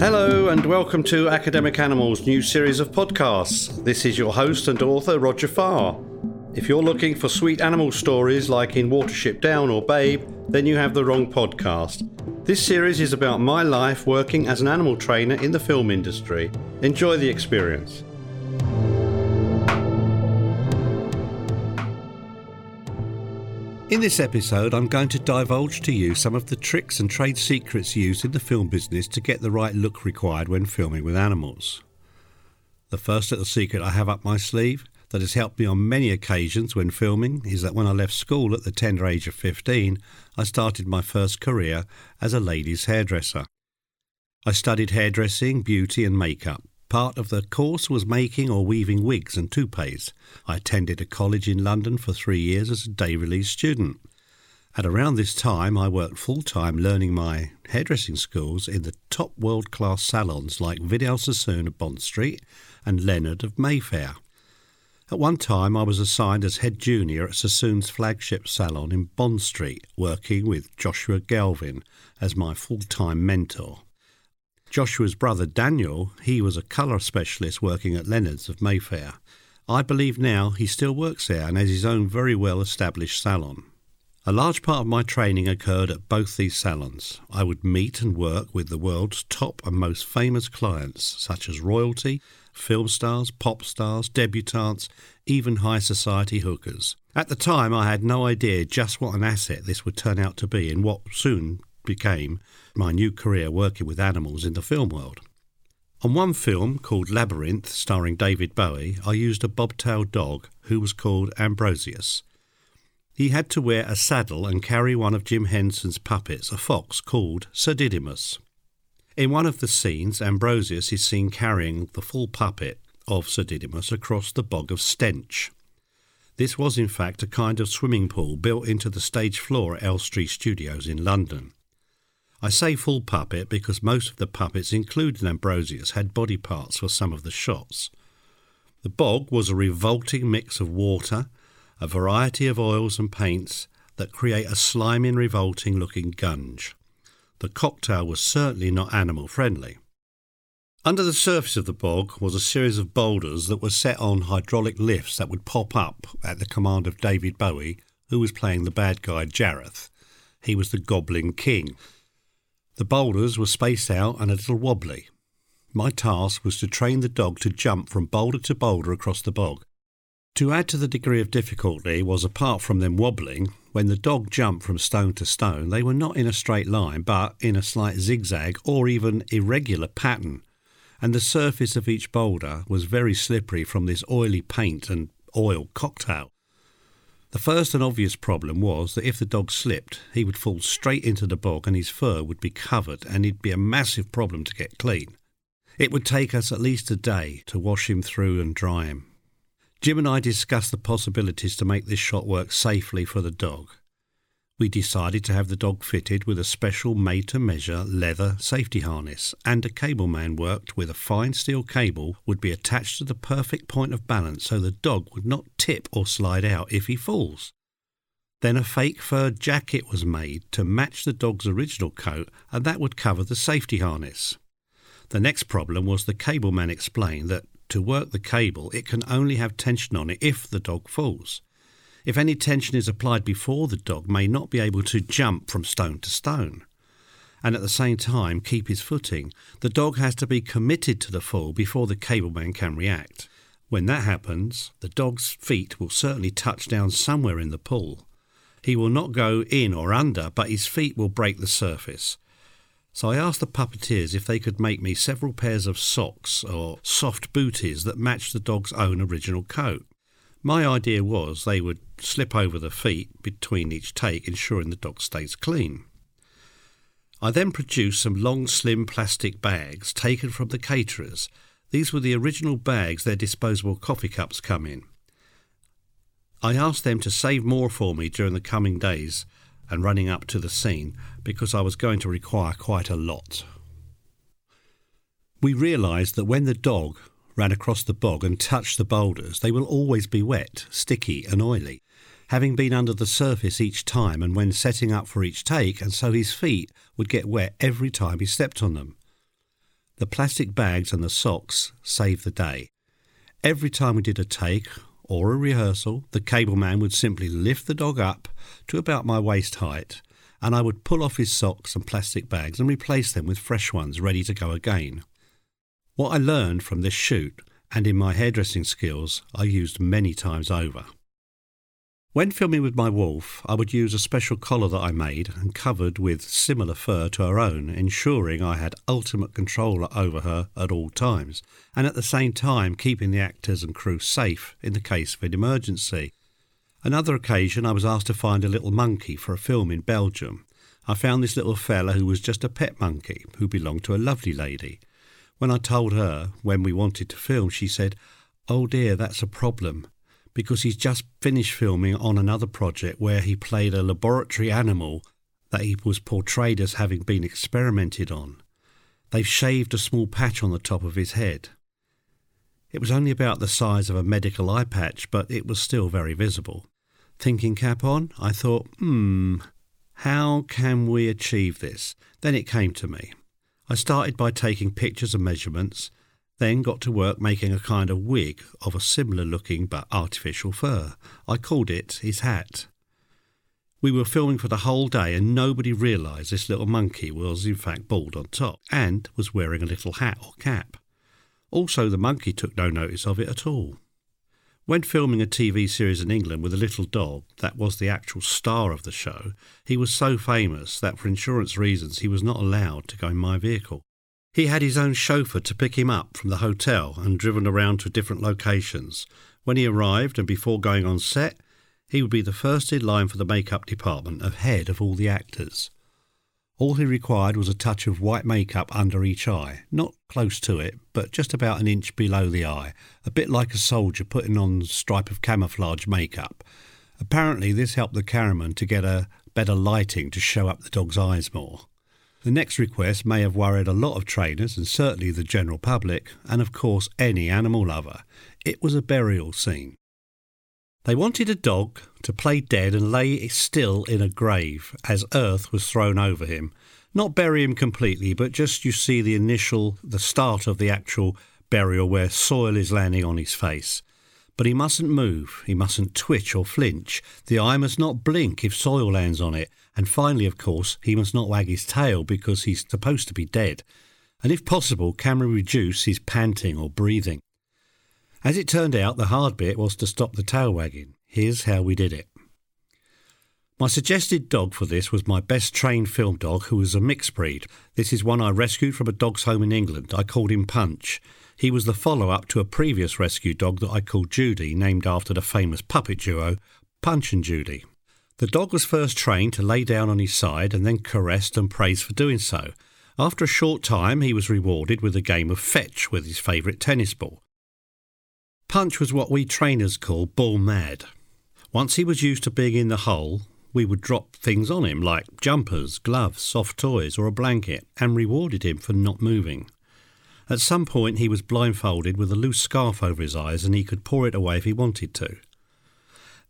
Hello, and welcome to Academic Animals' new series of podcasts. This is your host and author, Roger Farr. If you're looking for sweet animal stories like in Watership Down or Babe, then you have the wrong podcast. This series is about my life working as an animal trainer in the film industry. Enjoy the experience. In this episode, I'm going to divulge to you some of the tricks and trade secrets used in the film business to get the right look required when filming with animals. The first little secret I have up my sleeve that has helped me on many occasions when filming is that when I left school at the tender age of 15, I started my first career as a ladies' hairdresser. I studied hairdressing, beauty, and makeup. Part of the course was making or weaving wigs and toupees. I attended a college in London for three years as a day release student. At around this time, I worked full time learning my hairdressing skills in the top world class salons like Vidal Sassoon of Bond Street and Leonard of Mayfair. At one time, I was assigned as head junior at Sassoon's flagship salon in Bond Street, working with Joshua Galvin as my full time mentor. Joshua's brother Daniel, he was a colour specialist working at Leonard's of Mayfair. I believe now he still works there and has his own very well established salon. A large part of my training occurred at both these salons. I would meet and work with the world's top and most famous clients, such as royalty, film stars, pop stars, debutantes, even high society hookers. At the time, I had no idea just what an asset this would turn out to be in what soon became my new career working with animals in the film world. On one film called Labyrinth, starring David Bowie, I used a bobtail dog who was called Ambrosius. He had to wear a saddle and carry one of Jim Henson's puppets, a fox called Sir Didymus. In one of the scenes, Ambrosius is seen carrying the full puppet of Sir Didymus across the bog of Stench. This was, in fact, a kind of swimming pool built into the stage floor at Elstree Studios in London. I say full puppet because most of the puppets, including Ambrosius, had body parts for some of the shots. The bog was a revolting mix of water, a variety of oils and paints that create a slimy and revolting looking gunge. The cocktail was certainly not animal friendly. Under the surface of the bog was a series of boulders that were set on hydraulic lifts that would pop up at the command of David Bowie, who was playing the bad guy Jareth. He was the Goblin King, the boulders were spaced out and a little wobbly. My task was to train the dog to jump from boulder to boulder across the bog. To add to the degree of difficulty was apart from them wobbling, when the dog jumped from stone to stone, they were not in a straight line, but in a slight zigzag or even irregular pattern, and the surface of each boulder was very slippery from this oily paint and oil cocktail. The first and obvious problem was that if the dog slipped, he would fall straight into the bog and his fur would be covered and it'd be a massive problem to get clean. It would take us at least a day to wash him through and dry him. Jim and I discussed the possibilities to make this shot work safely for the dog we decided to have the dog fitted with a special made to measure leather safety harness, and a cable man worked with a fine steel cable would be attached to the perfect point of balance so the dog would not tip or slide out if he falls. Then a fake fur jacket was made to match the dog's original coat, and that would cover the safety harness. The next problem was the cable man explained that to work the cable, it can only have tension on it if the dog falls. If any tension is applied before the dog may not be able to jump from stone to stone and at the same time keep his footing. The dog has to be committed to the fall before the cableman can react. When that happens, the dog's feet will certainly touch down somewhere in the pool. He will not go in or under, but his feet will break the surface. So I asked the puppeteers if they could make me several pairs of socks or soft booties that matched the dog's own original coat. My idea was they would slip over the feet between each take, ensuring the dog stays clean. I then produced some long, slim plastic bags taken from the caterers. These were the original bags their disposable coffee cups come in. I asked them to save more for me during the coming days and running up to the scene because I was going to require quite a lot. We realised that when the dog ran across the bog and touched the boulders, they will always be wet, sticky, and oily. having been under the surface each time and when setting up for each take, and so his feet would get wet every time he stepped on them. The plastic bags and the socks saved the day. Every time we did a take or a rehearsal, the cable man would simply lift the dog up to about my waist height, and I would pull off his socks and plastic bags and replace them with fresh ones ready to go again. What I learned from this shoot and in my hairdressing skills, I used many times over. When filming with my wolf, I would use a special collar that I made and covered with similar fur to her own, ensuring I had ultimate control over her at all times, and at the same time keeping the actors and crew safe in the case of an emergency. Another occasion, I was asked to find a little monkey for a film in Belgium. I found this little fella who was just a pet monkey who belonged to a lovely lady. When I told her when we wanted to film, she said, Oh dear, that's a problem because he's just finished filming on another project where he played a laboratory animal that he was portrayed as having been experimented on. They've shaved a small patch on the top of his head. It was only about the size of a medical eye patch, but it was still very visible. Thinking cap on, I thought, hmm, how can we achieve this? Then it came to me. I started by taking pictures and measurements, then got to work making a kind of wig of a similar looking but artificial fur. I called it his hat. We were filming for the whole day and nobody realised this little monkey was in fact bald on top and was wearing a little hat or cap. Also, the monkey took no notice of it at all. When filming a TV series in England with a little dog that was the actual star of the show, he was so famous that for insurance reasons he was not allowed to go in my vehicle. He had his own chauffeur to pick him up from the hotel and driven around to different locations. When he arrived and before going on set, he would be the first in line for the makeup department, ahead of all the actors. All he required was a touch of white makeup under each eye, not close to it, but just about an inch below the eye, a bit like a soldier putting on a stripe of camouflage makeup. Apparently, this helped the cameraman to get a better lighting to show up the dog's eyes more. The next request may have worried a lot of trainers and certainly the general public, and of course any animal lover. It was a burial scene. They wanted a dog to play dead and lay still in a grave as earth was thrown over him. Not bury him completely, but just you see the initial, the start of the actual burial where soil is landing on his face. But he mustn't move, he mustn't twitch or flinch. The eye must not blink if soil lands on it, and finally, of course, he must not wag his tail because he's supposed to be dead. And if possible, can we reduce his panting or breathing? As it turned out, the hard bit was to stop the tail wagging. Here's how we did it. My suggested dog for this was my best trained film dog, who was a mixed breed. This is one I rescued from a dog's home in England. I called him Punch. He was the follow up to a previous rescue dog that I called Judy, named after the famous puppet duo Punch and Judy. The dog was first trained to lay down on his side and then caressed and praised for doing so. After a short time, he was rewarded with a game of fetch with his favourite tennis ball. Punch was what we trainers call ball mad. Once he was used to being in the hole, we would drop things on him like jumpers, gloves, soft toys, or a blanket and rewarded him for not moving. At some point, he was blindfolded with a loose scarf over his eyes and he could paw it away if he wanted to.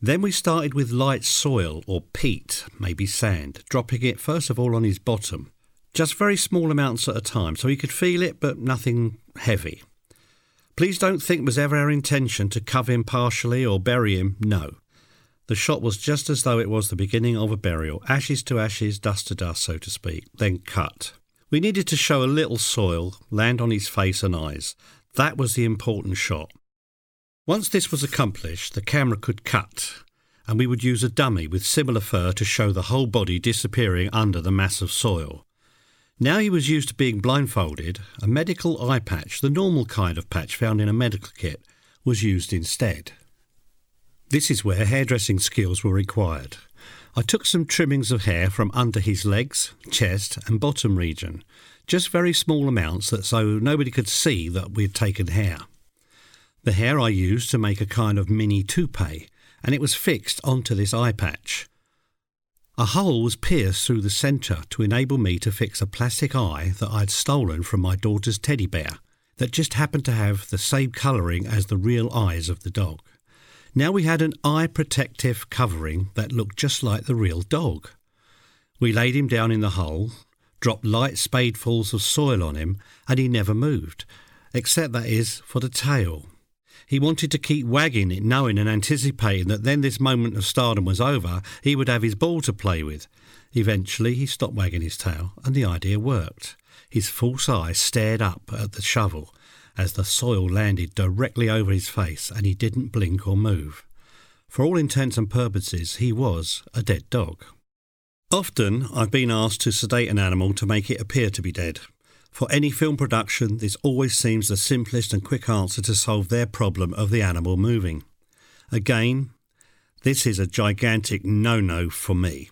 Then we started with light soil or peat, maybe sand, dropping it first of all on his bottom, just very small amounts at a time so he could feel it but nothing heavy. Please don't think it was ever our intention to cover him partially or bury him, no. The shot was just as though it was the beginning of a burial, ashes to ashes, dust to dust, so to speak, then cut. We needed to show a little soil land on his face and eyes. That was the important shot. Once this was accomplished, the camera could cut, and we would use a dummy with similar fur to show the whole body disappearing under the mass of soil. Now he was used to being blindfolded, a medical eye patch, the normal kind of patch found in a medical kit, was used instead. This is where hairdressing skills were required. I took some trimmings of hair from under his legs, chest, and bottom region, just very small amounts that so nobody could see that we had taken hair. The hair I used to make a kind of mini toupee, and it was fixed onto this eye patch. A hole was pierced through the centre to enable me to fix a plastic eye that I'd stolen from my daughter's teddy bear, that just happened to have the same colouring as the real eyes of the dog. Now we had an eye protective covering that looked just like the real dog. We laid him down in the hole, dropped light spadefuls of soil on him, and he never moved, except that is for the tail. He wanted to keep wagging it, knowing and anticipating that then this moment of stardom was over, he would have his ball to play with. Eventually, he stopped wagging his tail, and the idea worked. His false eyes stared up at the shovel as the soil landed directly over his face, and he didn't blink or move. For all intents and purposes, he was a dead dog. Often, I've been asked to sedate an animal to make it appear to be dead. For any film production, this always seems the simplest and quick answer to solve their problem of the animal moving. Again, this is a gigantic no no for me.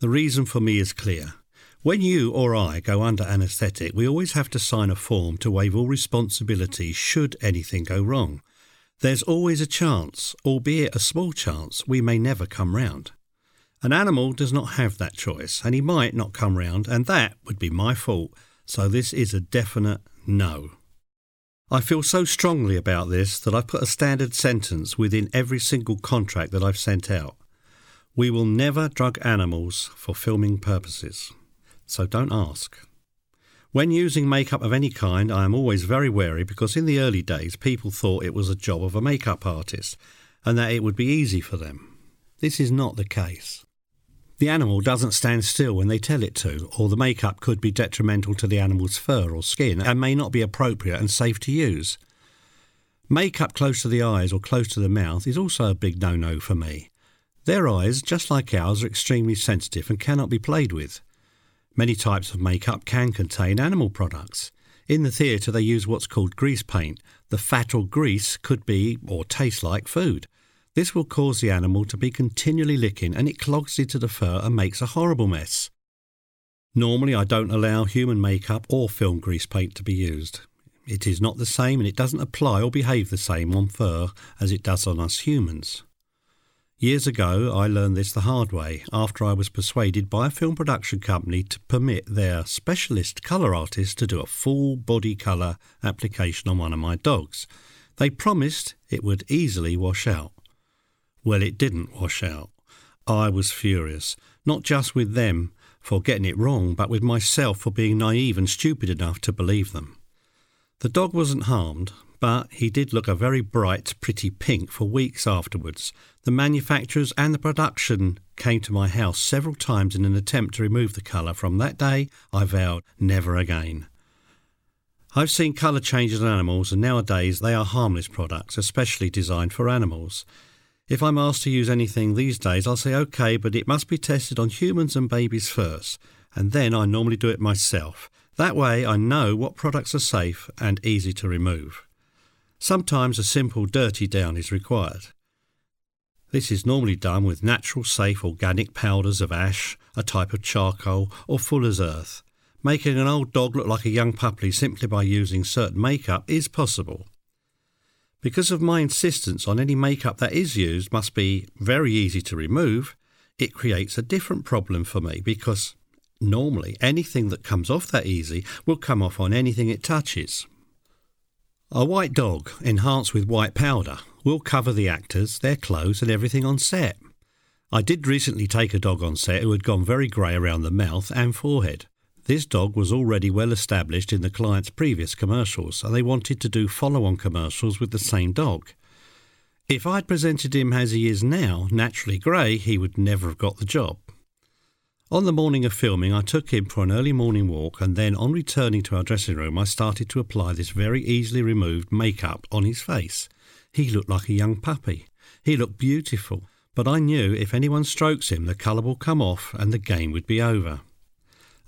The reason for me is clear. When you or I go under anaesthetic, we always have to sign a form to waive all responsibility should anything go wrong. There's always a chance, albeit a small chance, we may never come round. An animal does not have that choice, and he might not come round, and that would be my fault so this is a definite no. I feel so strongly about this that I've put a standard sentence within every single contract that I've sent out. We will never drug animals for filming purposes. So don't ask. When using makeup of any kind, I am always very wary because in the early days people thought it was a job of a makeup artist and that it would be easy for them. This is not the case. The animal doesn't stand still when they tell it to, or the makeup could be detrimental to the animal's fur or skin and may not be appropriate and safe to use. Makeup close to the eyes or close to the mouth is also a big no no for me. Their eyes, just like ours, are extremely sensitive and cannot be played with. Many types of makeup can contain animal products. In the theatre, they use what's called grease paint. The fat or grease could be or taste like food. This will cause the animal to be continually licking and it clogs into the fur and makes a horrible mess. Normally, I don't allow human makeup or film grease paint to be used. It is not the same and it doesn't apply or behave the same on fur as it does on us humans. Years ago, I learned this the hard way after I was persuaded by a film production company to permit their specialist colour artist to do a full body colour application on one of my dogs. They promised it would easily wash out. Well, it didn't wash out. I was furious, not just with them for getting it wrong, but with myself for being naive and stupid enough to believe them. The dog wasn't harmed, but he did look a very bright, pretty pink for weeks afterwards. The manufacturers and the production came to my house several times in an attempt to remove the colour. From that day, I vowed never again. I've seen colour changes in animals, and nowadays they are harmless products, especially designed for animals. If I'm asked to use anything these days, I'll say okay, but it must be tested on humans and babies first, and then I normally do it myself. That way I know what products are safe and easy to remove. Sometimes a simple dirty down is required. This is normally done with natural safe organic powders of ash, a type of charcoal, or fuller's earth. Making an old dog look like a young puppy simply by using certain makeup is possible. Because of my insistence on any makeup that is used must be very easy to remove, it creates a different problem for me because normally anything that comes off that easy will come off on anything it touches. A white dog, enhanced with white powder, will cover the actors, their clothes, and everything on set. I did recently take a dog on set who had gone very grey around the mouth and forehead. This dog was already well established in the client's previous commercials, and they wanted to do follow on commercials with the same dog. If I'd presented him as he is now, naturally grey, he would never have got the job. On the morning of filming, I took him for an early morning walk, and then on returning to our dressing room, I started to apply this very easily removed makeup on his face. He looked like a young puppy. He looked beautiful, but I knew if anyone strokes him, the colour will come off and the game would be over.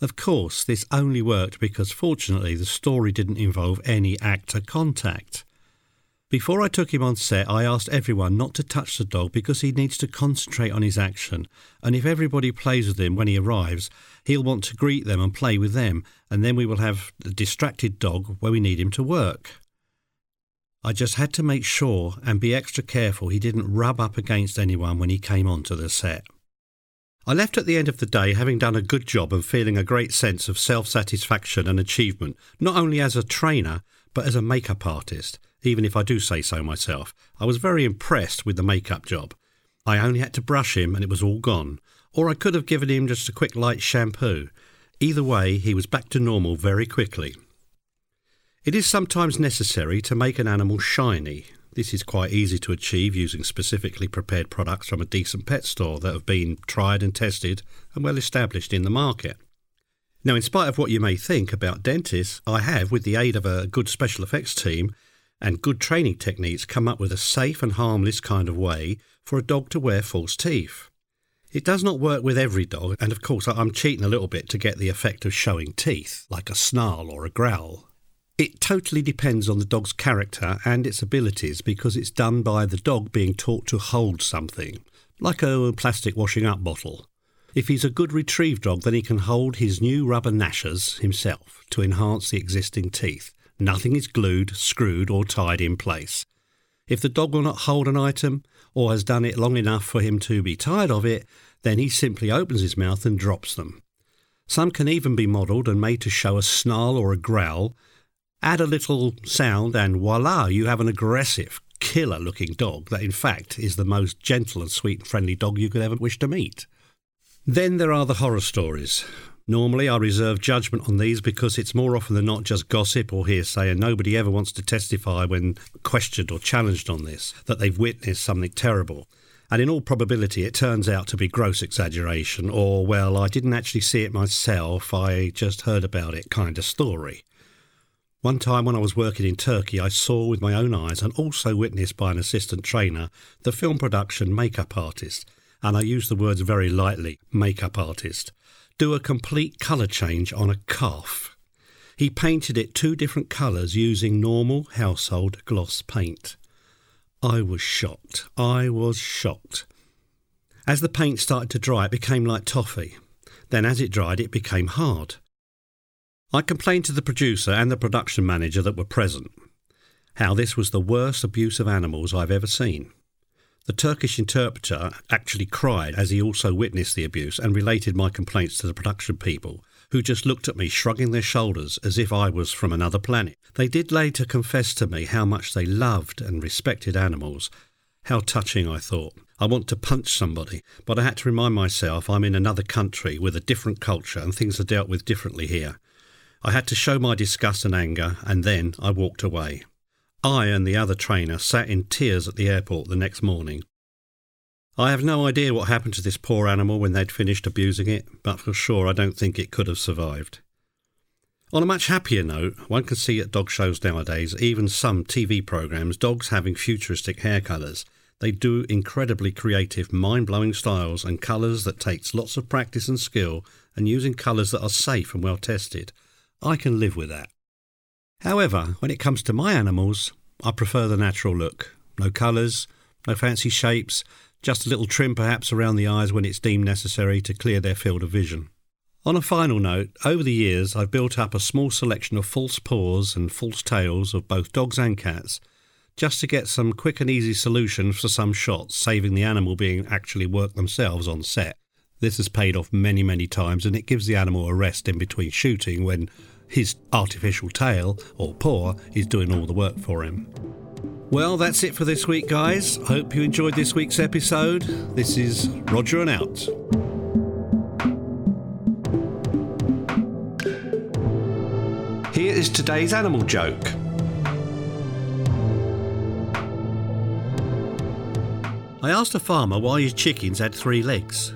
Of course, this only worked because fortunately the story didn't involve any actor contact. Before I took him on set, I asked everyone not to touch the dog because he needs to concentrate on his action, and if everybody plays with him when he arrives, he'll want to greet them and play with them, and then we will have the distracted dog where we need him to work. I just had to make sure and be extra careful he didn't rub up against anyone when he came onto the set. I left at the end of the day having done a good job and feeling a great sense of self satisfaction and achievement, not only as a trainer, but as a makeup artist, even if I do say so myself. I was very impressed with the makeup job. I only had to brush him and it was all gone. Or I could have given him just a quick light shampoo. Either way, he was back to normal very quickly. It is sometimes necessary to make an animal shiny. This is quite easy to achieve using specifically prepared products from a decent pet store that have been tried and tested and well established in the market. Now, in spite of what you may think about dentists, I have, with the aid of a good special effects team and good training techniques, come up with a safe and harmless kind of way for a dog to wear false teeth. It does not work with every dog, and of course, I'm cheating a little bit to get the effect of showing teeth, like a snarl or a growl. It totally depends on the dog's character and its abilities because it's done by the dog being taught to hold something, like a plastic washing up bottle. If he's a good retrieve dog, then he can hold his new rubber gnashers himself to enhance the existing teeth. Nothing is glued, screwed, or tied in place. If the dog will not hold an item, or has done it long enough for him to be tired of it, then he simply opens his mouth and drops them. Some can even be modelled and made to show a snarl or a growl. Add a little sound, and voila, you have an aggressive, killer looking dog that, in fact, is the most gentle and sweet and friendly dog you could ever wish to meet. Then there are the horror stories. Normally, I reserve judgment on these because it's more often than not just gossip or hearsay, and nobody ever wants to testify when questioned or challenged on this that they've witnessed something terrible. And in all probability, it turns out to be gross exaggeration, or, well, I didn't actually see it myself, I just heard about it kind of story. One time when I was working in Turkey, I saw with my own eyes and also witnessed by an assistant trainer the film production makeup artist, and I use the words very lightly makeup artist, do a complete colour change on a calf. He painted it two different colours using normal household gloss paint. I was shocked. I was shocked. As the paint started to dry, it became like toffee. Then, as it dried, it became hard. I complained to the producer and the production manager that were present how this was the worst abuse of animals I've ever seen. The Turkish interpreter actually cried as he also witnessed the abuse and related my complaints to the production people, who just looked at me shrugging their shoulders as if I was from another planet. They did later confess to me how much they loved and respected animals. How touching, I thought. I want to punch somebody, but I had to remind myself I'm in another country with a different culture and things are dealt with differently here. I had to show my disgust and anger, and then I walked away. I and the other trainer sat in tears at the airport the next morning. I have no idea what happened to this poor animal when they'd finished abusing it, but for sure I don't think it could have survived. On a much happier note, one can see at dog shows nowadays, even some TV programs, dogs having futuristic hair colours. They do incredibly creative, mind blowing styles and colours that takes lots of practice and skill, and using colours that are safe and well tested. I can live with that. However, when it comes to my animals, I prefer the natural look. No colours, no fancy shapes, just a little trim perhaps around the eyes when it's deemed necessary to clear their field of vision. On a final note, over the years I've built up a small selection of false paws and false tails of both dogs and cats, just to get some quick and easy solutions for some shots, saving the animal being actually worked themselves on set. This has paid off many, many times, and it gives the animal a rest in between shooting when his artificial tail, or paw, is doing all the work for him. Well, that's it for this week, guys. Hope you enjoyed this week's episode. This is Roger and out. Here is today's animal joke. I asked a farmer why his chickens had three legs.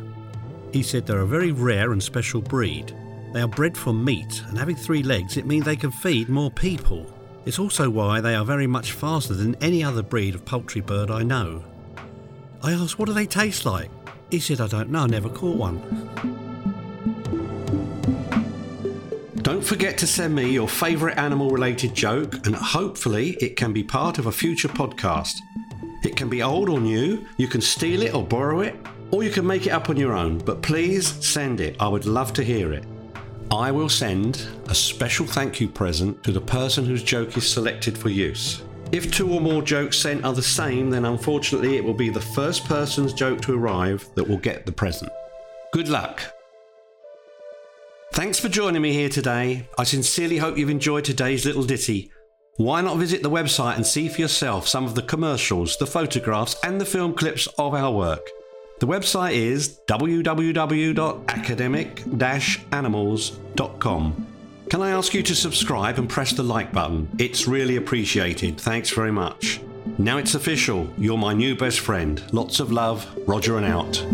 He said they're a very rare and special breed. They are bred for meat, and having three legs, it means they can feed more people. It's also why they are very much faster than any other breed of poultry bird I know. I asked, what do they taste like? He said, I don't know, I never caught one. Don't forget to send me your favourite animal related joke, and hopefully it can be part of a future podcast. It can be old or new, you can steal it or borrow it, or you can make it up on your own, but please send it. I would love to hear it. I will send a special thank you present to the person whose joke is selected for use. If two or more jokes sent are the same, then unfortunately it will be the first person's joke to arrive that will get the present. Good luck. Thanks for joining me here today. I sincerely hope you've enjoyed today's little ditty. Why not visit the website and see for yourself some of the commercials, the photographs, and the film clips of our work? The website is www.academic animals.com. Can I ask you to subscribe and press the like button? It's really appreciated. Thanks very much. Now it's official. You're my new best friend. Lots of love. Roger and out.